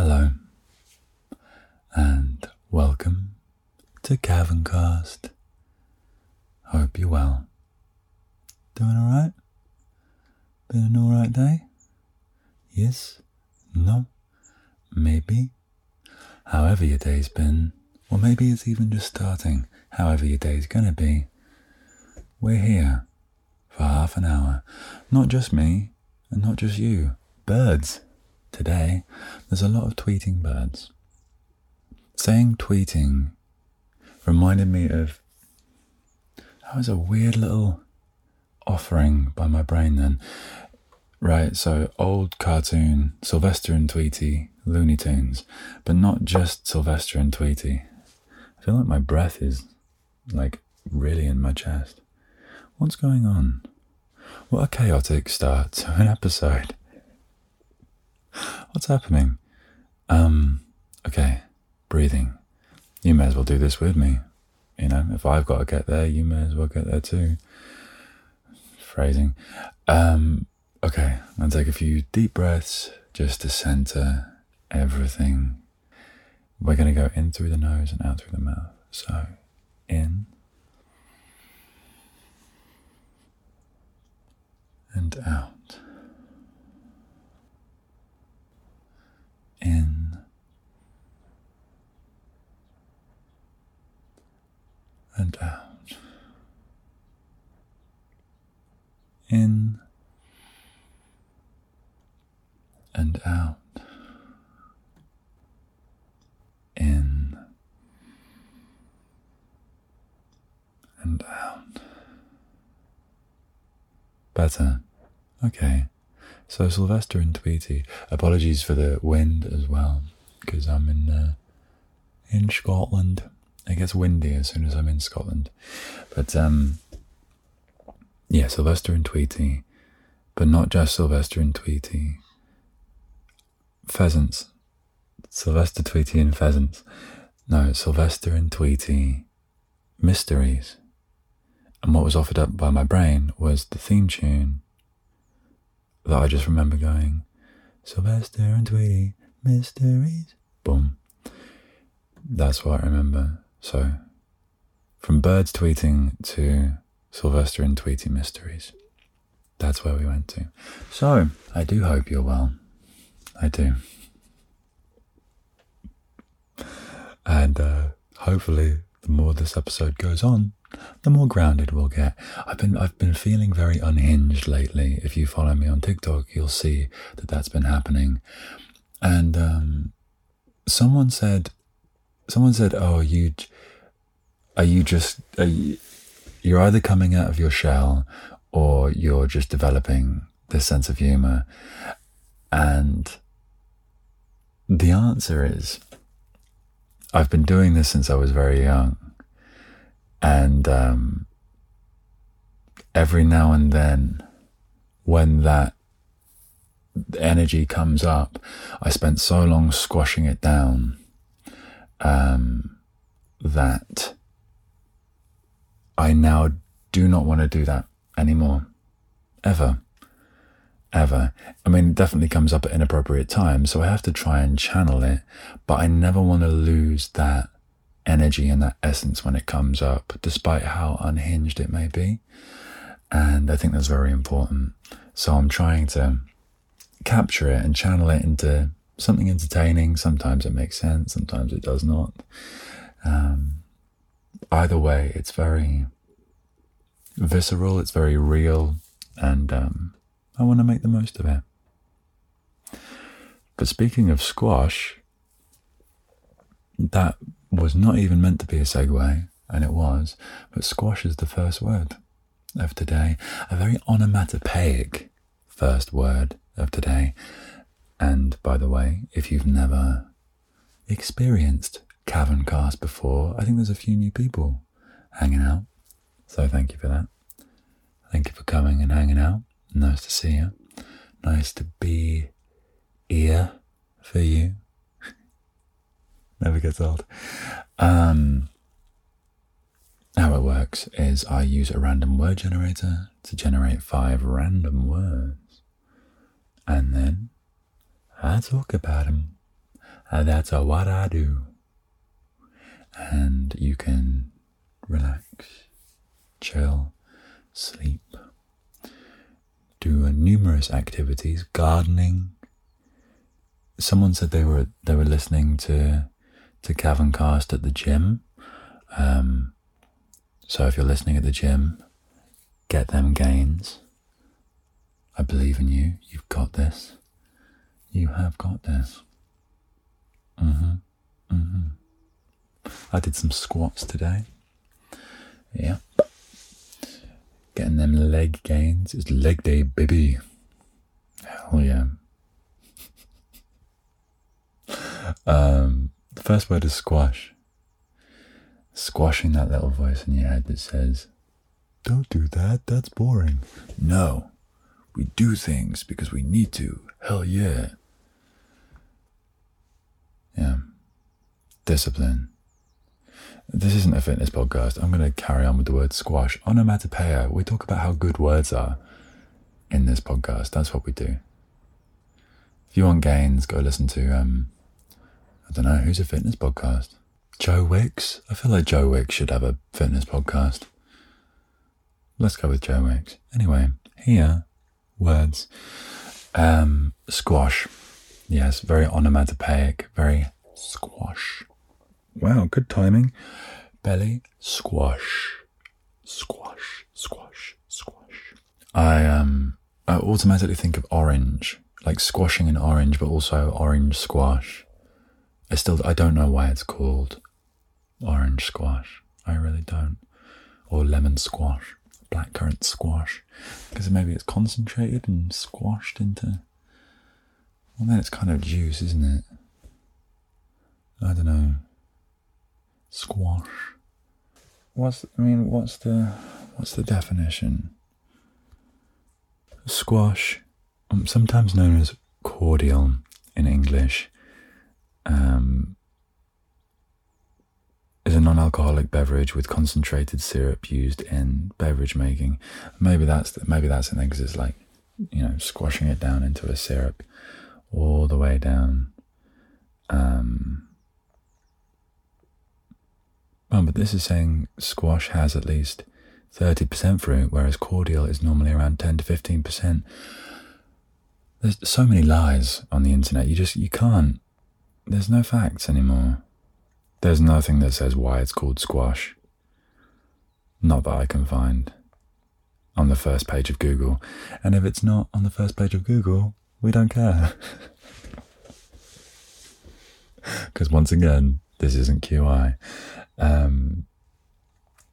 Hello, and welcome to Caverncast. Hope you're well. Doing alright? Been an alright day? Yes? No? Maybe? However your day's been, or maybe it's even just starting, however your day's gonna be, we're here for half an hour. Not just me, and not just you. Birds. Today, there's a lot of tweeting birds. Saying tweeting reminded me of that was a weird little offering by my brain then. Right, so old cartoon, Sylvester and Tweety, Looney Tunes, but not just Sylvester and Tweety. I feel like my breath is like really in my chest. What's going on? What a chaotic start to an episode. What's happening? Um, okay, breathing. You may as well do this with me. You know, if I've got to get there, you may as well get there too. Phrasing. Um, okay, I'm take a few deep breaths just to center everything. We're going to go in through the nose and out through the mouth. So, in and out. In and out. In and out. In and out. Better. Okay. So Sylvester and Tweety. Apologies for the wind as well, because I'm in uh, in Scotland. It gets windy as soon as I'm in Scotland. But um, yeah, Sylvester and Tweety, but not just Sylvester and Tweety. Pheasants. Sylvester Tweety and pheasants. No, Sylvester and Tweety mysteries. And what was offered up by my brain was the theme tune that I just remember going, Sylvester and Tweety, mysteries. Boom. That's what I remember. So, from birds tweeting to Sylvester and Tweety mysteries. That's where we went to. So, I do hope you're well. I do. And uh, hopefully, the more this episode goes on, the more grounded we'll get. I've been I've been feeling very unhinged lately. If you follow me on TikTok, you'll see that that's been happening. And um, someone said, someone said, "Oh, you are you just are you, you're either coming out of your shell or you're just developing this sense of humor." And the answer is, I've been doing this since I was very young. And um, every now and then, when that energy comes up, I spent so long squashing it down um, that I now do not want to do that anymore, ever. Ever. I mean, it definitely comes up at inappropriate times, so I have to try and channel it, but I never want to lose that energy and that essence when it comes up, despite how unhinged it may be. And I think that's very important. So I'm trying to capture it and channel it into something entertaining. Sometimes it makes sense, sometimes it does not. Um, either way, it's very visceral, it's very real, and um, I want to make the most of it. But speaking of squash, that was not even meant to be a segue, and it was, but squash is the first word of today. A very onomatopoeic first word of today. And by the way, if you've never experienced Caverncast before, I think there's a few new people hanging out. So thank you for that. Thank you for coming and hanging out. Nice to see you. Nice to be here for you. Never gets old. Um, how it works is I use a random word generator to generate five random words. And then I talk about them. Uh, that's what I do. And you can relax, chill, sleep, do numerous activities, gardening. Someone said they were they were listening to to Cast at the gym. Um, so if you're listening at the gym, get them gains. I believe in you. You've got this. You have got this. Mm-hmm. Mm-hmm. I did some squats today. Yeah. Getting them leg gains. It's leg day, baby. Hell yeah. um, the first word is squash. Squashing that little voice in your head that says, Don't do that, that's boring. No, we do things because we need to. Hell yeah. Yeah. Discipline. This isn't a fitness podcast. I'm going to carry on with the word squash. Onomatopoeia. We talk about how good words are in this podcast. That's what we do. If you want gains, go listen to, um, I don't know, who's a fitness podcast? Joe Wicks? I feel like Joe Wicks should have a fitness podcast. Let's go with Joe Wicks. Anyway, here, words. Um, squash. Yes, very onomatopoeic, very squash. Wow, good timing. Belly, squash, squash, squash, squash. I um, I automatically think of orange, like squashing an orange, but also orange squash. I still, I don't know why it's called orange squash. I really don't. Or lemon squash, blackcurrant squash, because maybe it's concentrated and squashed into. Well, then it's kind of juice, isn't it? I don't know squash. What's I mean? What's the what's the definition? Squash, um, sometimes known as cordial in English, um, is a non-alcoholic beverage with concentrated syrup used in beverage making. Maybe that's maybe that's an because it's like you know squashing it down into a syrup all the way down. Um, Oh, but this is saying squash has at least 30% fruit, whereas cordial is normally around 10 to 15%. There's so many lies on the internet. You just, you can't, there's no facts anymore. There's nothing that says why it's called squash. Not that I can find on the first page of Google. And if it's not on the first page of Google, we don't care. Because once again, this isn't QI. Um,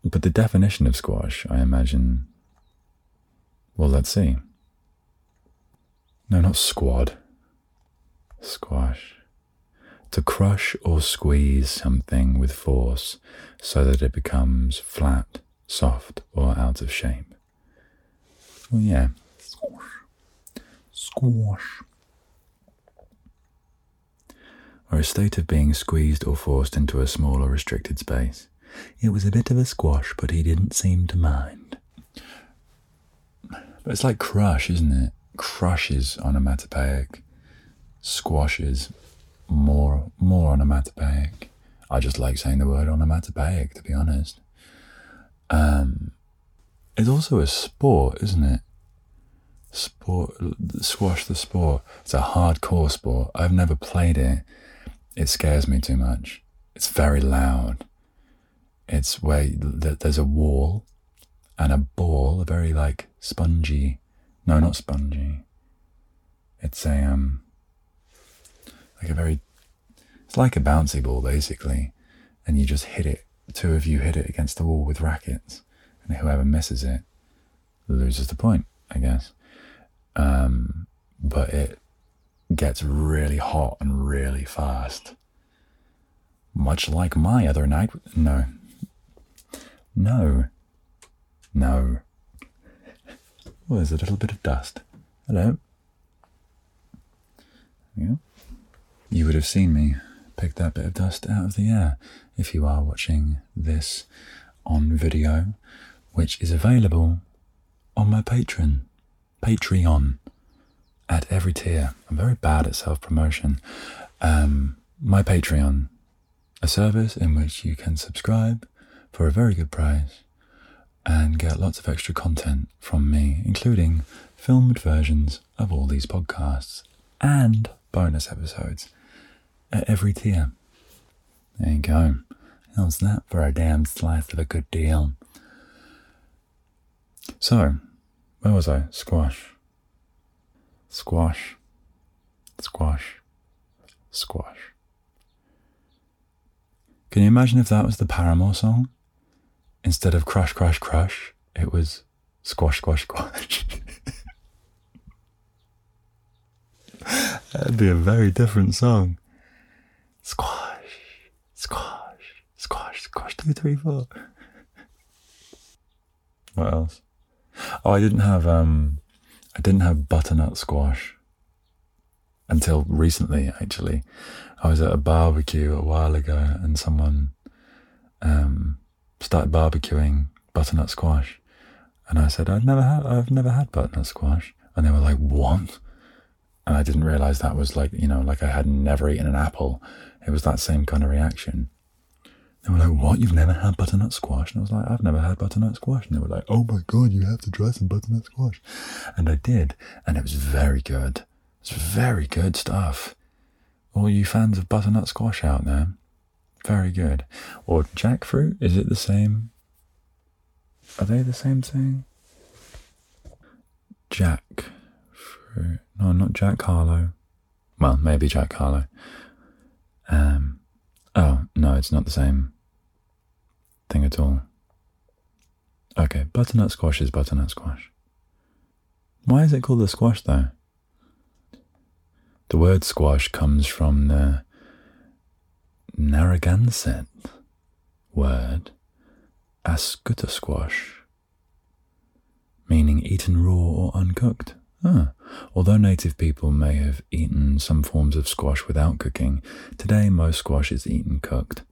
but the definition of squash, I imagine. Well, let's see. No, not squad. Squash. To crush or squeeze something with force so that it becomes flat, soft, or out of shape. Well, yeah. Squash. Squash or a state of being squeezed or forced into a small or restricted space. It was a bit of a squash, but he didn't seem to mind. But it's like crush, isn't it? Crushes onomatopoeic. Squash is more more onomatopoeic. I just like saying the word onomatopoeic, to be honest. Um, it's also a sport, isn't it? Sport, squash the sport. It's a hardcore sport. I've never played it. It scares me too much. It's very loud. It's where there's a wall and a ball, a very like spongy. No, not spongy. It's a um, like a very. It's like a bouncy ball basically, and you just hit it. Two of you hit it against the wall with rackets, and whoever misses it loses the point, I guess. Um, but it gets really hot and really fast. Much like my other night. No. No. No. Oh, there's a little bit of dust. Hello. Yeah. You would have seen me pick that bit of dust out of the air if you are watching this on video, which is available on my Patreon. Patreon at every tier. I'm very bad at self promotion. Um, my Patreon, a service in which you can subscribe for a very good price and get lots of extra content from me, including filmed versions of all these podcasts and bonus episodes at every tier. There you go. How's that for a damn slice of a good deal? So, where was I? Squash. Squash. Squash. Squash. Can you imagine if that was the Paramore song? Instead of Crush, Crush, Crush, it was Squash, Squash, Squash. That'd be a very different song. Squash, squash, squash, squash, two, three, four. what else? Oh, I didn't have um, I didn't have butternut squash until recently. Actually, I was at a barbecue a while ago, and someone um started barbecuing butternut squash, and I said I've never had I've never had butternut squash, and they were like, "What?" And I didn't realize that was like you know like I had never eaten an apple. It was that same kind of reaction. They were like, What? You've never had butternut squash? And I was like, I've never had butternut squash. And they were like, Oh my God, you have to try some butternut squash. And I did. And it was very good. It's very good stuff. All you fans of butternut squash out there, very good. Or jackfruit, is it the same? Are they the same thing? Jackfruit. No, not Jack Harlow. Well, maybe Jack Harlow. Um, oh, no, it's not the same thing at all. Okay, butternut squash is butternut squash. Why is it called a squash though? The word squash comes from the Narragansett word askutasquash, meaning eaten raw or uncooked. Ah, although native people may have eaten some forms of squash without cooking, today most squash is eaten cooked.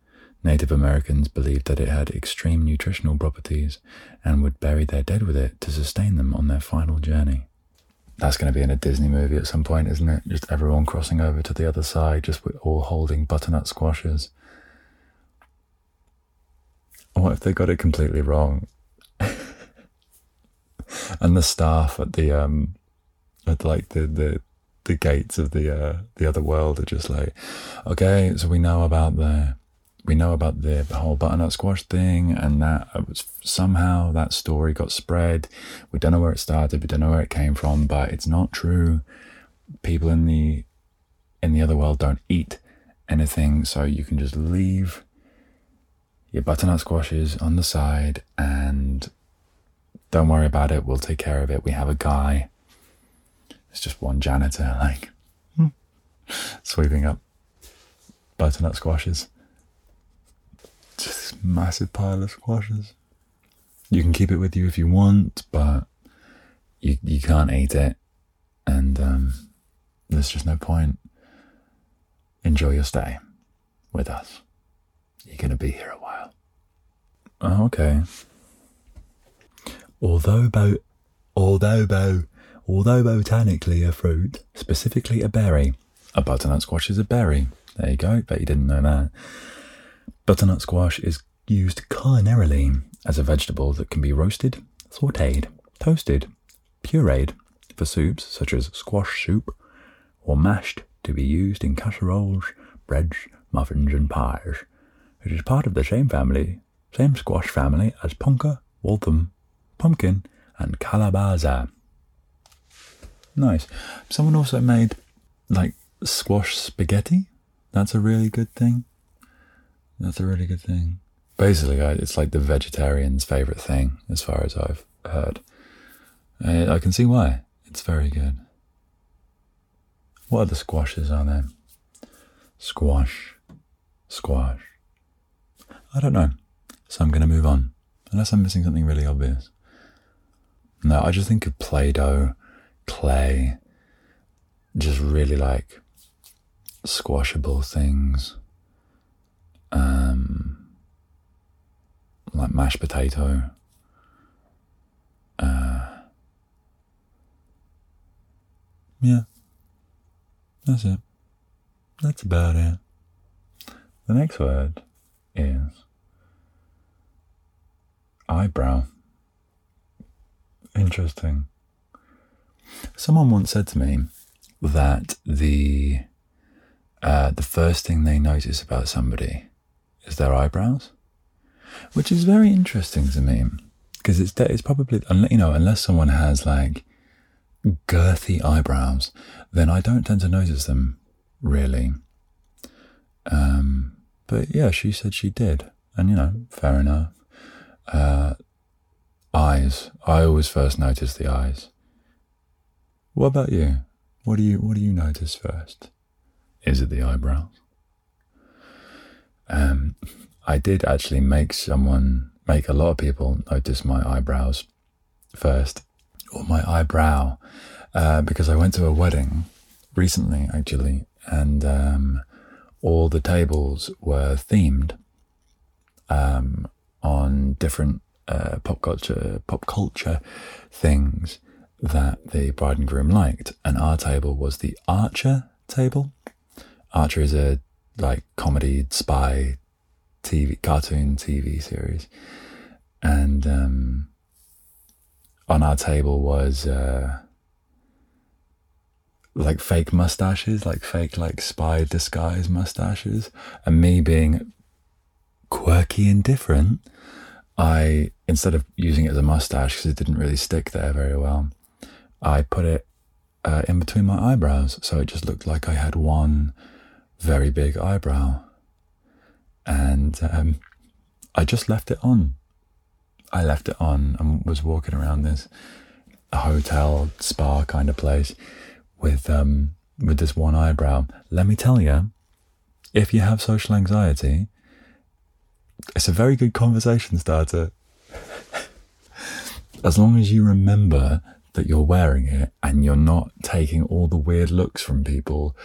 Native Americans believed that it had extreme nutritional properties and would bury their dead with it to sustain them on their final journey. That's going to be in a Disney movie at some point, isn't it? Just everyone crossing over to the other side, just all holding butternut squashes. What if they got it completely wrong? and the staff at the um at like the the the gates of the uh the other world are just like, okay, so we know about the we know about the whole butternut squash thing and that was somehow that story got spread. We don't know where it started, we don't know where it came from, but it's not true. People in the in the other world don't eat anything, so you can just leave your butternut squashes on the side and don't worry about it, we'll take care of it. We have a guy. It's just one janitor, like sweeping up butternut squashes just massive pile of squashes. You can keep it with you if you want, but you you can't eat it, and um, there's just no point. Enjoy your stay with us. You're going to be here a while. Oh, okay. Although bo- although bo- although botanically a fruit, specifically a berry, a butternut squash is a berry. There you go. Bet you didn't know that. Butternut squash is used culinarily as a vegetable that can be roasted, sauteed, toasted, pureed for soups such as squash soup, or mashed to be used in casseroles, breads, muffins, and pies. It is part of the same family, same squash family as punka, waltham, pumpkin, and calabaza. Nice. Someone also made like squash spaghetti. That's a really good thing. That's a really good thing. Basically, it's like the vegetarian's favorite thing, as far as I've heard. I, I can see why. It's very good. What other squashes are there? Squash. Squash. I don't know. So I'm going to move on. Unless I'm missing something really obvious. No, I just think of Play Doh, clay, just really like squashable things um, like mashed potato. Uh, yeah, that's it. That's about it. The next word is eyebrow. Interesting. Someone once said to me that the uh, the first thing they notice about somebody is their eyebrows, which is very interesting to me because it's it's probably you know unless someone has like girthy eyebrows, then I don't tend to notice them really. Um, but yeah, she said she did, and you know, fair enough. Uh, eyes. I always first notice the eyes. What about you? What do you What do you notice first? Is it the eyebrows? Um, I did actually make someone, make a lot of people notice my eyebrows first, or my eyebrow, uh, because I went to a wedding recently, actually, and um, all the tables were themed um, on different uh, pop culture pop culture things that the bride and groom liked, and our table was the Archer table. Archer is a like comedy spy TV cartoon TV series, and um, on our table was uh, like fake mustaches, like fake like spy disguise mustaches, and me being quirky and different. I instead of using it as a mustache because it didn't really stick there very well, I put it uh, in between my eyebrows, so it just looked like I had one very big eyebrow, and um, I just left it on. I left it on and was walking around this hotel spa kind of place with um, with this one eyebrow. Let me tell you, if you have social anxiety, it's a very good conversation starter. as long as you remember that you're wearing it and you're not taking all the weird looks from people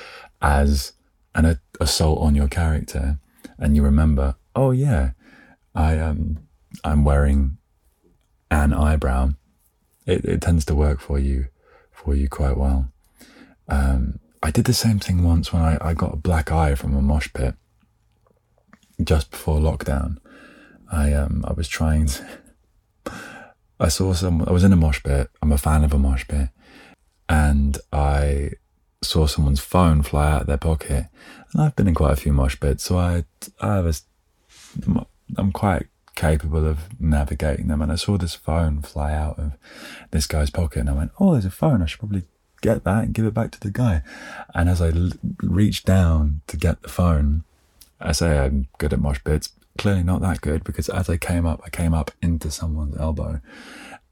as an assault on your character, and you remember, oh yeah, I um I'm wearing an eyebrow. It, it tends to work for you for you quite well. Um, I did the same thing once when I, I got a black eye from a mosh pit just before lockdown. I um I was trying to I saw some I was in a mosh pit. I'm a fan of a mosh pit. And I saw someone's phone fly out of their pocket. And I've been in quite a few mosh pits, so I I was I'm quite capable of navigating them. And I saw this phone fly out of this guy's pocket, and I went, "Oh, there's a phone. I should probably get that and give it back to the guy." And as I l- reached down to get the phone, I say I'm good at mosh pits. Clearly not that good because as I came up, I came up into someone's elbow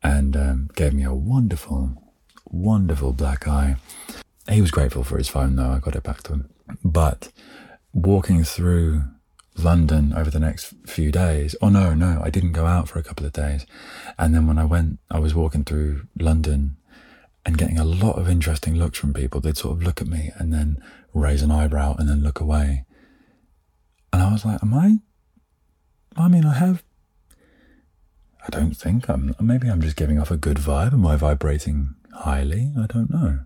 and um, gave me a wonderful, wonderful black eye. He was grateful for his phone though. I got it back to him. But walking through London over the next few days. Oh no, no, I didn't go out for a couple of days. And then when I went, I was walking through London and getting a lot of interesting looks from people. They'd sort of look at me and then raise an eyebrow and then look away. And I was like, am I? I mean, I have. I don't think I'm. Maybe I'm just giving off a good vibe. Am I vibrating highly? I don't know.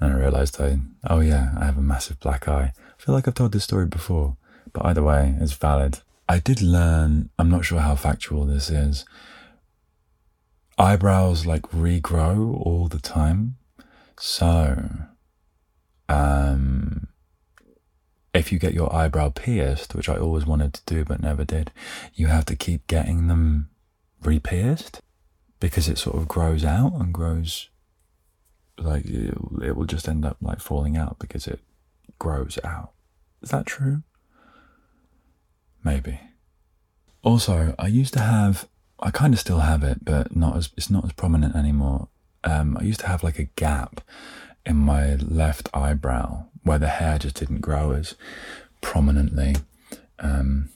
And I realized I, oh yeah, I have a massive black eye. I feel like I've told this story before, but either way, it's valid. I did learn, I'm not sure how factual this is. Eyebrows like regrow all the time. So, um, if you get your eyebrow pierced, which I always wanted to do but never did, you have to keep getting them re-pierced because it sort of grows out and grows like it, it will just end up like falling out because it grows out. Is that true? Maybe. Also, I used to have I kind of still have it, but not as it's not as prominent anymore. Um, I used to have like a gap in my left eyebrow where the hair just didn't grow as prominently. Um,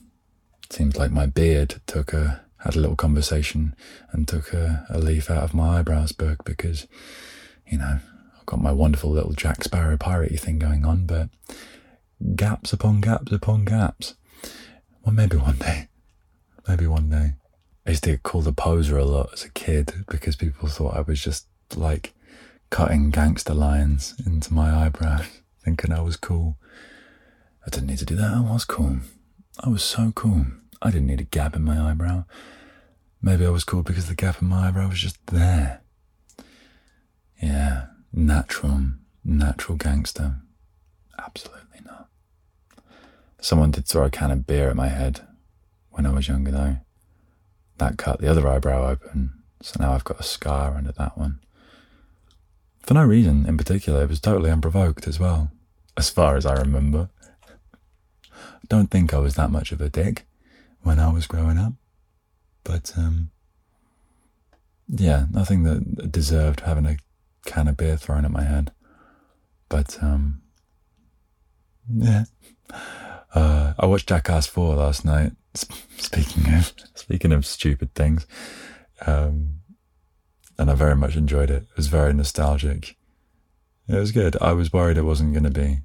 seems like my beard took a had a little conversation and took a, a leaf out of my eyebrows book because, you know, I've got my wonderful little Jack Sparrow piratey thing going on, but gaps upon gaps upon gaps. Well, maybe one day. Maybe one day. I used to get called a poser a lot as a kid because people thought I was just like cutting gangster lines into my eyebrows, thinking I was cool. I didn't need to do that. I was cool. I was so cool. I didn't need a gap in my eyebrow. Maybe I was cool because the gap in my eyebrow was just there. Yeah, natural, natural gangster. Absolutely not. Someone did throw a can of beer at my head when I was younger, though. That cut the other eyebrow open, so now I've got a scar under that one. For no reason in particular, it was totally unprovoked as well, as far as I remember. Don't think I was that much of a dick when I was growing up, but um, yeah, nothing that deserved having a can of beer thrown at my head. But um, yeah, uh, I watched Jackass Four last night. Speaking of speaking of stupid things, um, and I very much enjoyed it. It was very nostalgic. It was good. I was worried it wasn't going to be.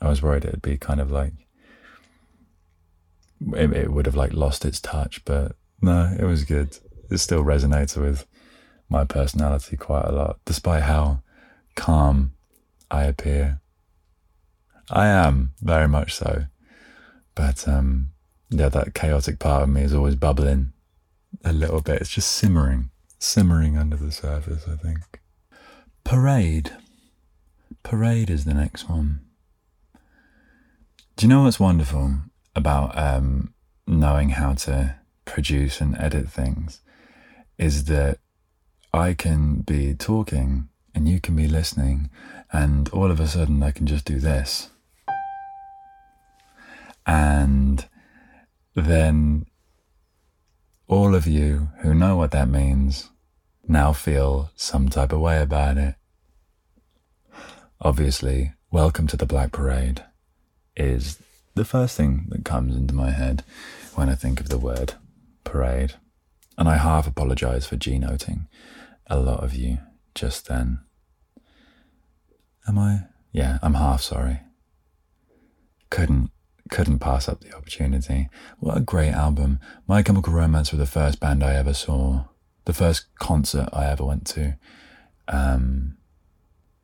I was worried it'd be kind of like it, it would have like lost its touch, but no, it was good. It still resonates with my personality quite a lot, despite how calm I appear. I am very much so, but um, yeah, that chaotic part of me is always bubbling a little bit. It's just simmering, simmering under the surface. I think. Parade. Parade is the next one. Do you know what's wonderful about um, knowing how to produce and edit things? Is that I can be talking and you can be listening, and all of a sudden I can just do this. And then all of you who know what that means now feel some type of way about it. Obviously, Welcome to the Black Parade is the first thing that comes into my head when I think of the word parade. And I half apologize for G noting a lot of you just then. Am I? Yeah, I'm half sorry. Couldn't couldn't pass up the opportunity. What a great album. My Chemical Romance were the first band I ever saw, the first concert I ever went to. Um,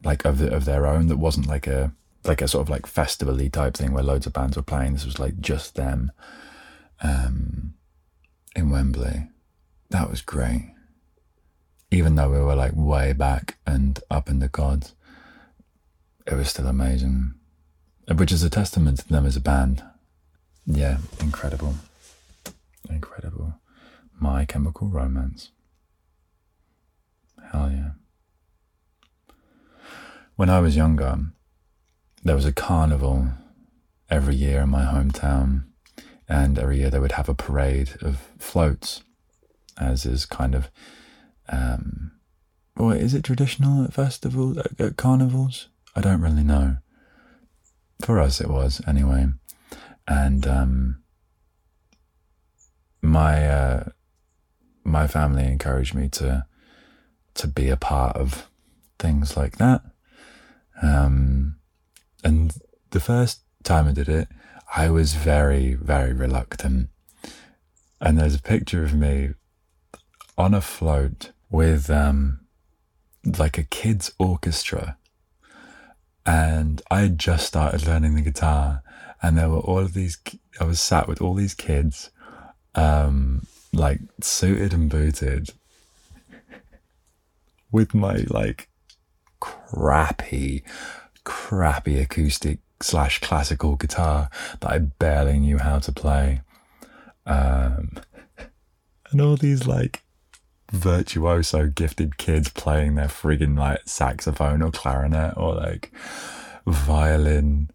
like of the, of their own that wasn't like a like a sort of like festivally type thing where loads of bands were playing. This was like just them um, in Wembley. That was great. Even though we were like way back and up in the gods, it was still amazing. Which is a testament to them as a band. Yeah, incredible. Incredible. My Chemical Romance. Hell yeah. When I was younger, there was a carnival every year in my hometown, and every year they would have a parade of floats, as is kind of, um, or is it traditional at festivals, at, at carnivals? I don't really know. For us, it was anyway, and um, my uh, my family encouraged me to to be a part of things like that. Um, and the first time I did it, I was very, very reluctant. And there's a picture of me on a float with um, like a kids' orchestra. And I had just started learning the guitar, and there were all of these. I was sat with all these kids, um, like suited and booted, with my like crappy crappy acoustic slash classical guitar that I barely knew how to play. Um, and all these like virtuoso gifted kids playing their friggin' like saxophone or clarinet or like violin.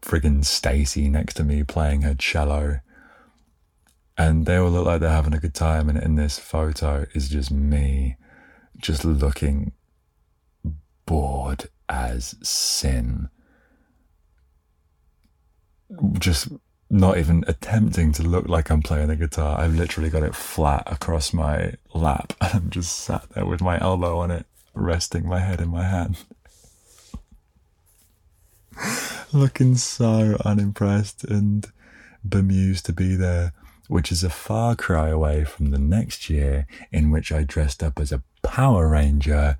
Friggin' Stacy next to me playing her cello. And they all look like they're having a good time. And in this photo is just me just looking bored as sin. Just not even attempting to look like I'm playing the guitar. I've literally got it flat across my lap and I'm just sat there with my elbow on it, resting my head in my hand. Looking so unimpressed and bemused to be there, which is a far cry away from the next year in which I dressed up as a Power Ranger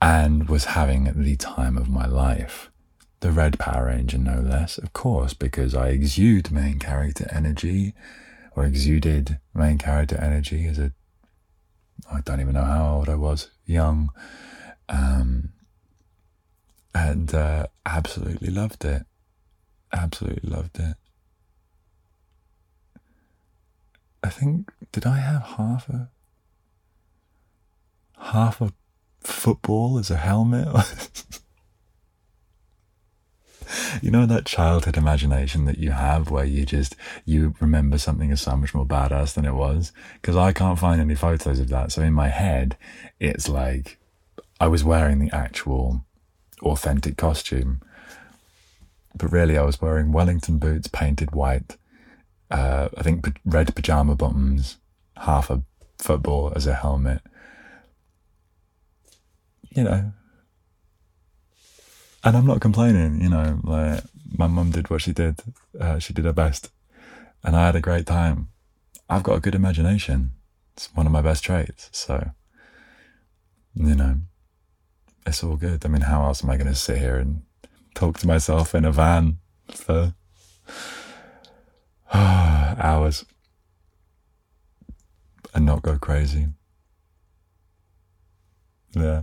and was having the time of my life. the Red Power Ranger, no less, of course, because I exude main character energy, or exuded main character energy as a, I don't even know how old I was, young, um, and uh, absolutely loved it. Absolutely loved it. I think did I have half a half a football as a helmet? you know that childhood imagination that you have where you just you remember something as so much more badass than it was because i can't find any photos of that so in my head it's like i was wearing the actual authentic costume but really i was wearing wellington boots painted white uh, i think red pajama bottoms half a football as a helmet you know and I'm not complaining, you know, like my mum did what she did. Uh, she did her best. And I had a great time. I've got a good imagination. It's one of my best traits. So, you know, it's all good. I mean, how else am I going to sit here and talk to myself in a van for hours and not go crazy? Yeah.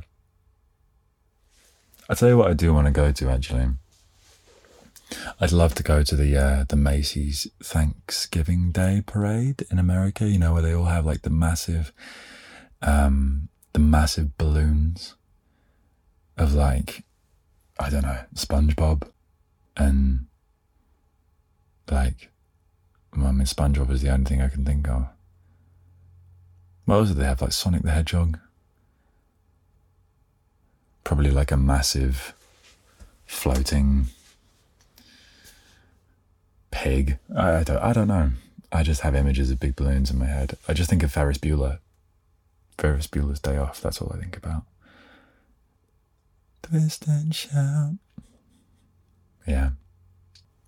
I tell you what, I do want to go to actually. I'd love to go to the uh, the Macy's Thanksgiving Day parade in America. You know where they all have like the massive, um, the massive balloons of like, I don't know, SpongeBob, and like, well, I mean, SpongeBob is the only thing I can think of. Else do they have? Like Sonic the Hedgehog probably like a massive floating pig. I don't, I don't know. I just have images of big balloons in my head. I just think of Ferris Bueller. Ferris Bueller's Day Off. That's all I think about. Twist and shout. Yeah.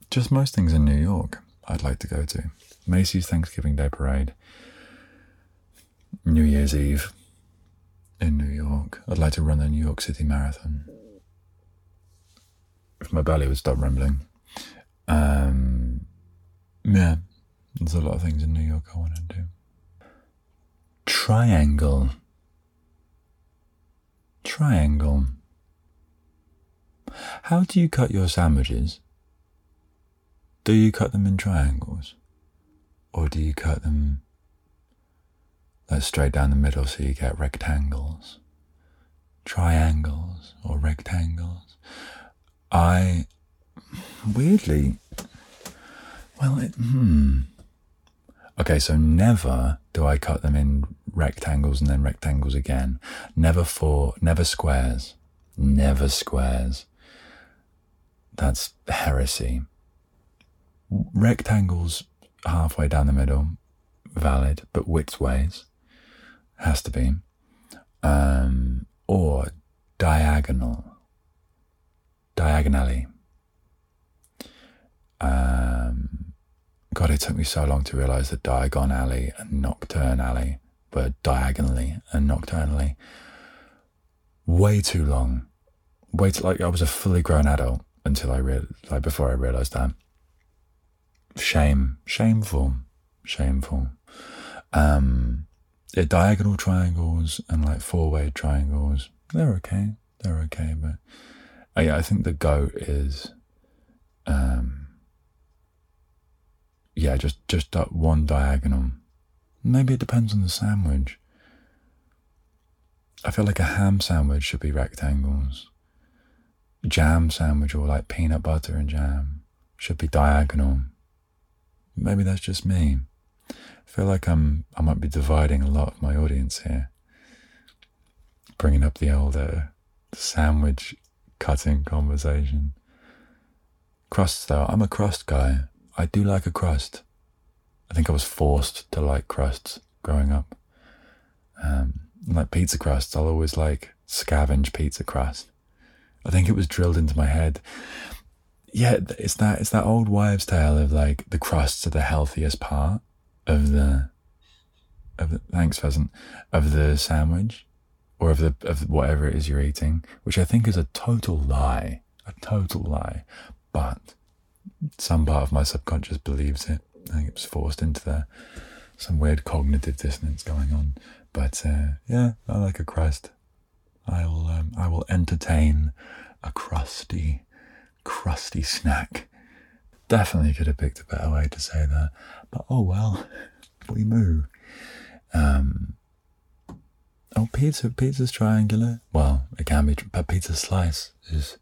Just most things in New York I'd like to go to. Macy's Thanksgiving Day Parade. New Year's Eve in New York. I'd like to run the New York City Marathon. If my belly would stop rumbling. Um, yeah, there's a lot of things in New York I want to do. Triangle. Triangle. How do you cut your sandwiches? Do you cut them in triangles? Or do you cut them like straight down the middle so you get rectangles, triangles, or rectangles. I weirdly, well, it, hmm. Okay, so never do I cut them in rectangles and then rectangles again. Never for, never squares. Never squares. That's heresy. Rectangles halfway down the middle, valid, but width ways has to be, um, or diagonal, diagonally. Um, God, it took me so long to realize that Diagon Alley and Knockturn Alley were diagonally and nocturnally. Way too long. Way too, like I was a fully grown adult until I real like before I realized that. Shame, shameful, shameful. Um, yeah, diagonal triangles and like four way triangles, they're okay. They're okay, but uh, yeah, I think the goat is, um, yeah, just just one diagonal. Maybe it depends on the sandwich. I feel like a ham sandwich should be rectangles. Jam sandwich or like peanut butter and jam should be diagonal. Maybe that's just me. I feel like I'm I might be dividing a lot of my audience here, bringing up the old uh, sandwich cutting conversation. Crusts, though, I'm a crust guy. I do like a crust. I think I was forced to like crusts growing up. Um, like pizza crusts, I'll always like scavenge pizza crust. I think it was drilled into my head. Yeah, it's that it's that old wives' tale of like the crusts are the healthiest part of the of the, thanks pheasant of the sandwich or of the of whatever it is you're eating, which I think is a total lie. a total lie, but some part of my subconscious believes it. I think it was forced into there. Some weird cognitive dissonance going on. But uh, yeah, I like a crust. I will um, I will entertain a crusty, crusty snack. Definitely could have picked a better way to say that. But oh well, we move. Um, oh, pizza. Pizza's triangular. Well, it can be. A pizza slice is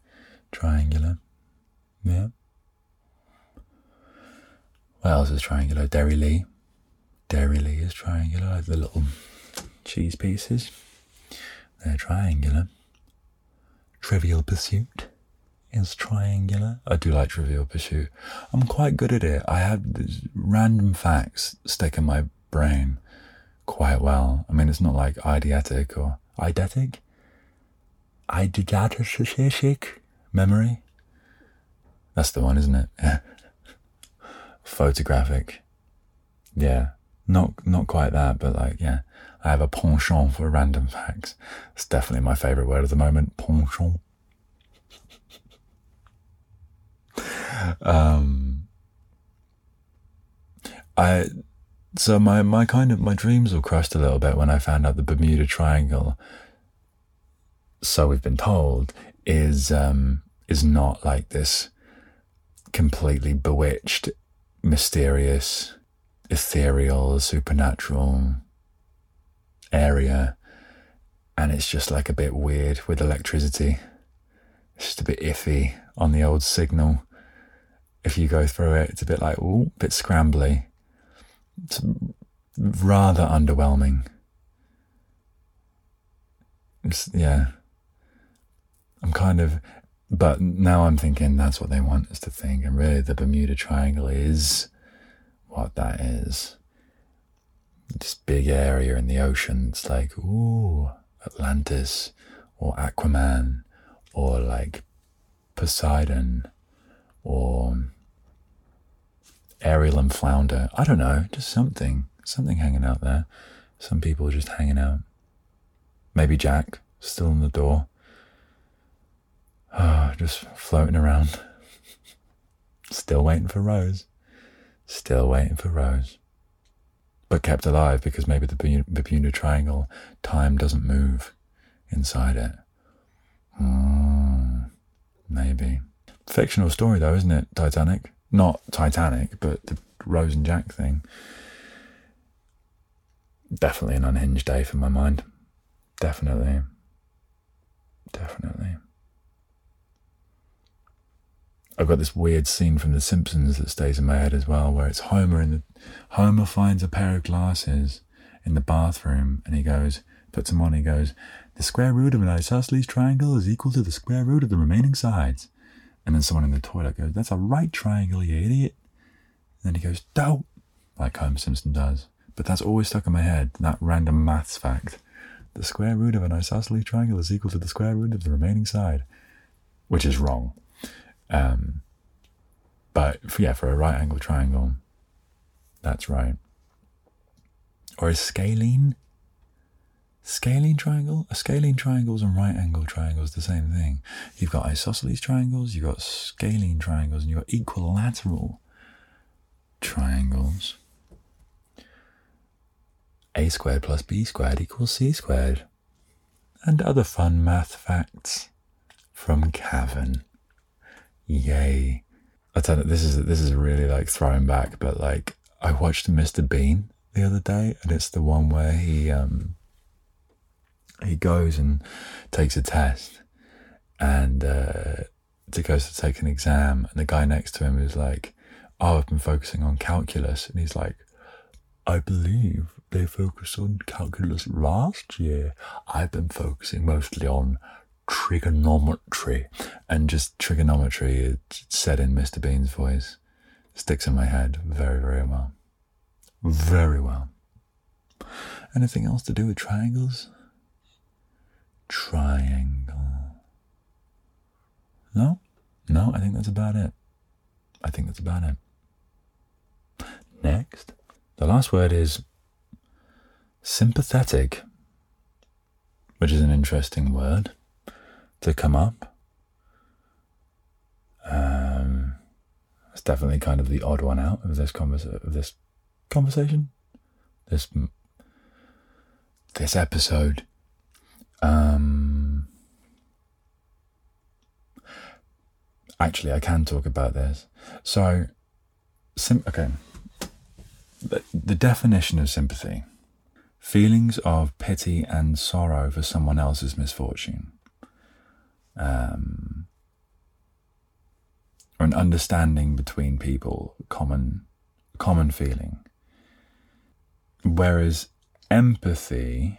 triangular. Yeah. What else is triangular? Dairylea. Dairy Lee is triangular, the little cheese pieces. They're triangular. Trivial Pursuit is triangular. I do like Trivial Pursuit. I'm quite good at it. I have random facts stick in my brain quite well. I mean, it's not like eidetic or eidetic. Eidetic memory. That's the one, isn't it? Yeah. Photographic. Yeah. Not not quite that, but like yeah. I have a penchant for random facts. It's definitely my favourite word at the moment. Penchant. Um I so my, my kind of my dreams were crushed a little bit when I found out the Bermuda Triangle. So we've been told is um, is not like this completely bewitched, mysterious, ethereal, supernatural area, and it's just like a bit weird with electricity. It's just a bit iffy on the old signal. If you go through it, it's a bit like, ooh, a bit scrambly. It's rather underwhelming. It's, yeah. I'm kind of, but now I'm thinking that's what they want us to think. And really, the Bermuda Triangle is what that is. This big area in the ocean. It's like, ooh, Atlantis or Aquaman or like Poseidon or Ariel and Flounder. I don't know, just something, something hanging out there. Some people just hanging out. Maybe Jack, still in the door. Oh, just floating around. Still waiting for Rose. Still waiting for Rose. But kept alive because maybe the Bermuda Triangle time doesn't move inside it. Mm, maybe. Fictional story though, isn't it? Titanic. Not Titanic, but the Rose and Jack thing. Definitely an unhinged day for my mind. Definitely. Definitely. I've got this weird scene from The Simpsons that stays in my head as well, where it's Homer and Homer finds a pair of glasses in the bathroom, and he goes, puts them on. He goes, the square root of an isosceles triangle is equal to the square root of the remaining sides. And then someone in the toilet goes, that's a right triangle, you idiot. And then he goes, don't, like Homer Simpson does. But that's always stuck in my head, that random maths fact. The square root of an isosceles triangle is equal to the square root of the remaining side, which is wrong. Um, but for, yeah, for a right angle triangle, that's right. Or is scalene? Scalene triangle? A scalene triangles and right angle triangles the same thing. You've got isosceles triangles, you've got scalene triangles, and you've got equilateral triangles. A squared plus B squared equals C squared. And other fun math facts from Cavan. Yay. I tell you, this is this is really like throwing back, but like I watched Mr. Bean the other day, and it's the one where he um he goes and takes a test, and uh, to goes to take an exam, and the guy next to him is like, "Oh, I've been focusing on calculus," and he's like, "I believe they focused on calculus last year. I've been focusing mostly on trigonometry, and just trigonometry it said in Mr. Bean's voice sticks in my head very, very well. Very well. Anything else to do with triangles? Triangle. No? No, I think that's about it. I think that's about it. Next, the last word is sympathetic, which is an interesting word to come up. Um, it's definitely kind of the odd one out of this conversa- of this conversation, this this episode. Um, actually, I can talk about this. So, sim- okay. The, the definition of sympathy feelings of pity and sorrow for someone else's misfortune. Um, or an understanding between people, common, common feeling. Whereas empathy,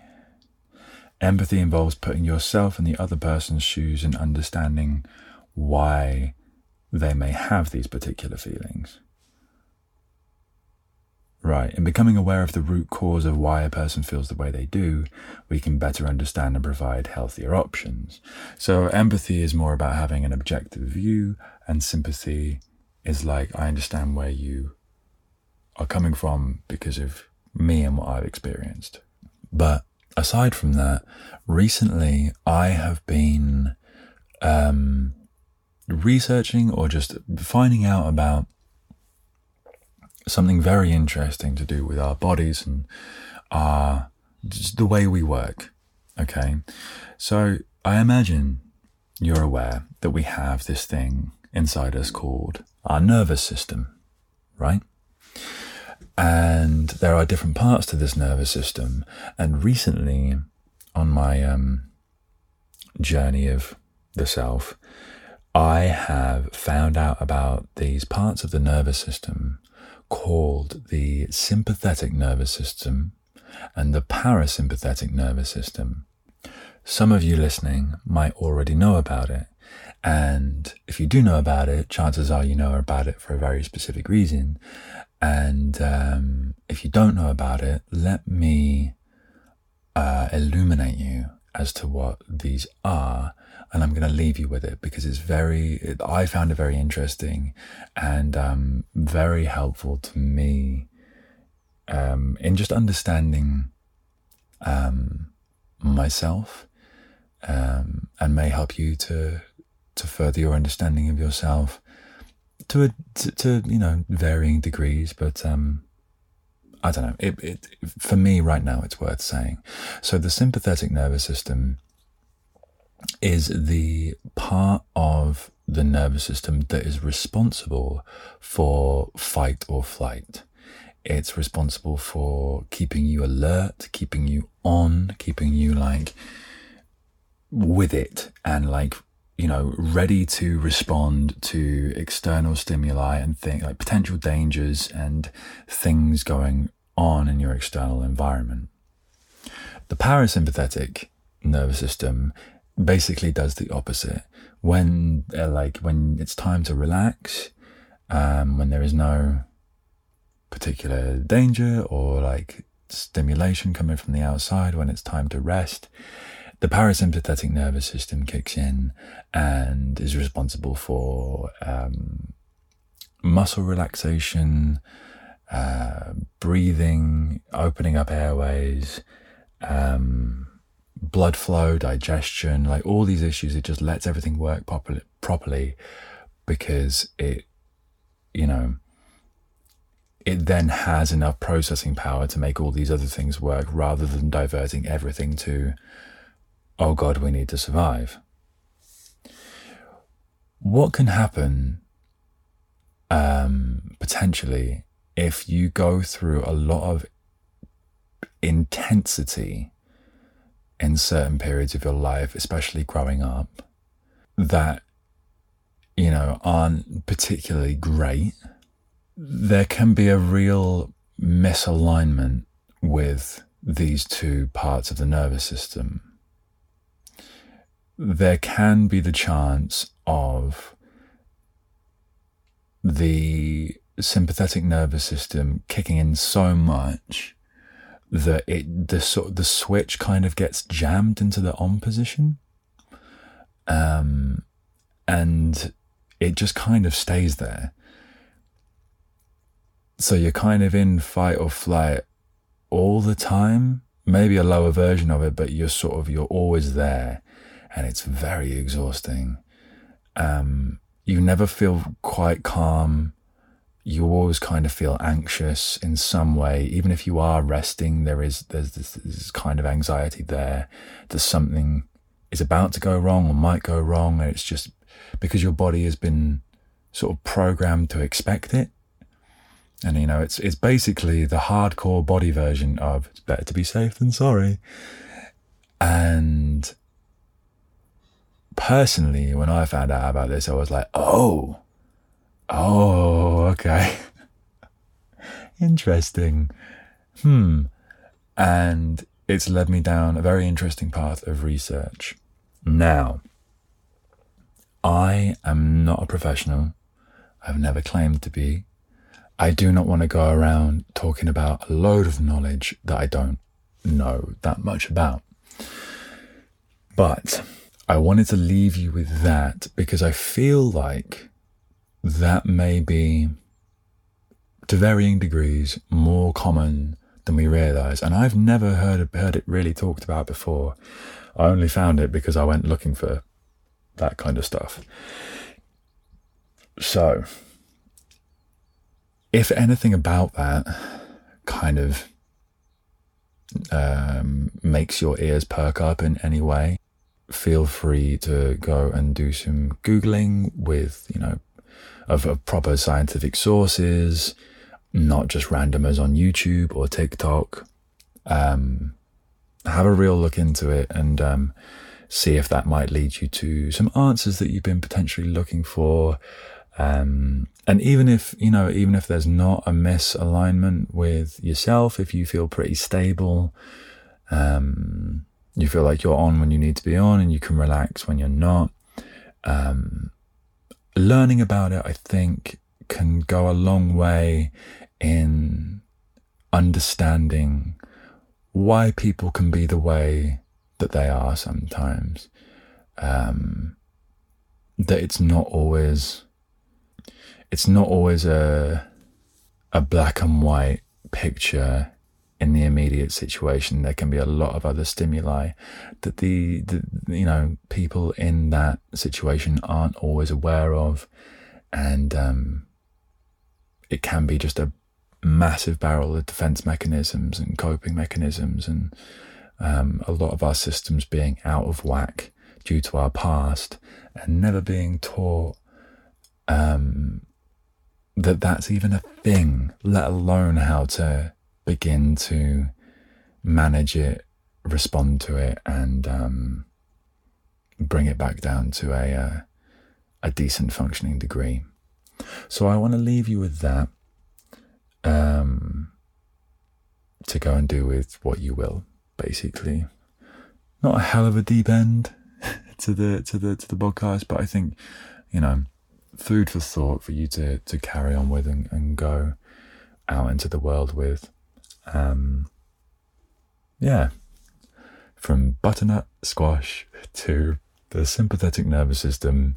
empathy involves putting yourself in the other person's shoes and understanding why they may have these particular feelings. Right, in becoming aware of the root cause of why a person feels the way they do, we can better understand and provide healthier options. So, empathy is more about having an objective view, and sympathy is like, I understand where you are coming from because of me and what I've experienced. But aside from that, recently I have been um, researching or just finding out about something very interesting to do with our bodies and our the way we work. Okay, so I imagine you're aware that we have this thing inside us called our nervous system, right? And there are different parts to this nervous system. And recently, on my um, journey of the self, I have found out about these parts of the nervous system called the sympathetic nervous system and the parasympathetic nervous system. Some of you listening might already know about it. And if you do know about it, chances are you know about it for a very specific reason. And um, if you don't know about it, let me uh, illuminate you as to what these are and I'm going to leave you with it because it's very, it, I found it very interesting and um, very helpful to me um, in just understanding um, myself um, and may help you to to further your understanding of yourself to a, to, to you know varying degrees, but um, I don't know. It, it for me right now, it's worth saying. So the sympathetic nervous system is the part of the nervous system that is responsible for fight or flight. It's responsible for keeping you alert, keeping you on, keeping you like with it and like, you know, ready to respond to external stimuli and think like potential dangers and things going on in your external environment. The parasympathetic nervous system basically does the opposite. When uh, like when it's time to relax, um, when there is no particular danger or like stimulation coming from the outside, when it's time to rest, the parasympathetic nervous system kicks in and is responsible for um, muscle relaxation, uh, breathing, opening up airways, um, blood flow, digestion, like all these issues. It just lets everything work properly, properly because it, you know, it then has enough processing power to make all these other things work rather than diverting everything to, oh God, we need to survive. What can happen um, potentially if you go through a lot of intensity in certain periods of your life, especially growing up, that, you know, aren't particularly great, there can be a real misalignment with these two parts of the nervous system. There can be the chance of the sympathetic nervous system kicking in so much that it the sort the switch kind of gets jammed into the on position, um, and it just kind of stays there. So you're kind of in fight or flight all the time. Maybe a lower version of it, but you're sort of you're always there, and it's very exhausting. Um, you never feel quite calm. You always kind of feel anxious in some way. Even if you are resting, there is there's this, this kind of anxiety there that something is about to go wrong or might go wrong, and it's just because your body has been sort of programmed to expect it. And you know, it's it's basically the hardcore body version of it's better to be safe than sorry. And personally, when I found out about this, I was like, oh, oh, okay. interesting. Hmm. And it's led me down a very interesting path of research. Now, I am not a professional. I've never claimed to be. I do not want to go around talking about a load of knowledge that I don't know that much about. But I wanted to leave you with that because I feel like that may be, to varying degrees, more common than we realize. And I've never heard, heard it really talked about before. I only found it because I went looking for that kind of stuff. So, if anything about that kind of um, makes your ears perk up in any way, feel free to go and do some Googling with, you know, of, of proper scientific sources, not just randomers on YouTube or TikTok. Um, have a real look into it and um, see if that might lead you to some answers that you've been potentially looking for. Um, and even if, you know, even if there's not a misalignment with yourself, if you feel pretty stable, um, you feel like you're on when you need to be on and you can relax when you're not. Um, learning about it, I think, can go a long way in understanding why people can be the way that they are sometimes. Um, that it's not always it's not always a a black and white picture in the immediate situation. There can be a lot of other stimuli that the, the you know people in that situation aren't always aware of, and um, it can be just a massive barrel of defense mechanisms and coping mechanisms and um, a lot of our systems being out of whack due to our past and never being taught um, that that's even a thing, let alone how to begin to manage it, respond to it, and um, bring it back down to a uh, a decent functioning degree. So I want to leave you with that um, to go and do with what you will basically. Not a hell of a deep end to the to the to the podcast, but I think you know food for thought for you to to carry on with and, and go out into the world with. Um, yeah, from butternut squash to the sympathetic nervous system.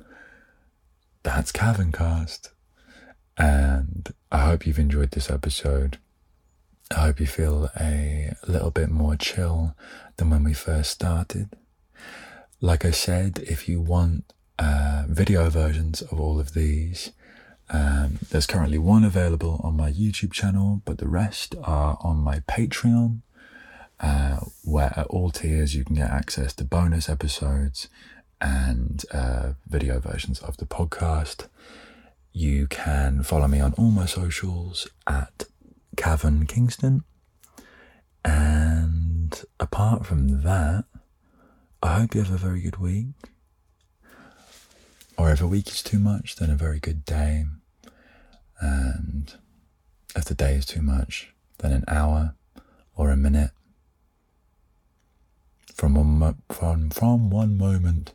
That's Caverncast. And I hope you've enjoyed this episode. I hope you feel a little bit more chill than when we first started. Like I said, if you want uh, video versions of all of these, um, there's currently one available on my YouTube channel, but the rest are on my Patreon, uh, where at all tiers you can get access to bonus episodes and uh, video versions of the podcast. You can follow me on all my socials at Cavern Kingston. And apart from that, I hope you have a very good week. Or if a week is too much, then a very good day. And if the day is too much, then an hour or a minute. From one, mo- from, from one moment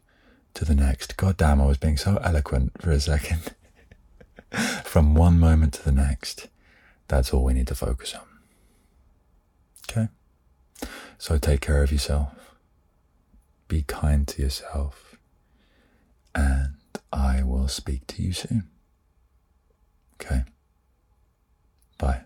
to the next. God damn, I was being so eloquent for a second. from one moment to the next. That's all we need to focus on. Okay? So take care of yourself. Be kind to yourself. And I will speak to you soon. Okay? Bye.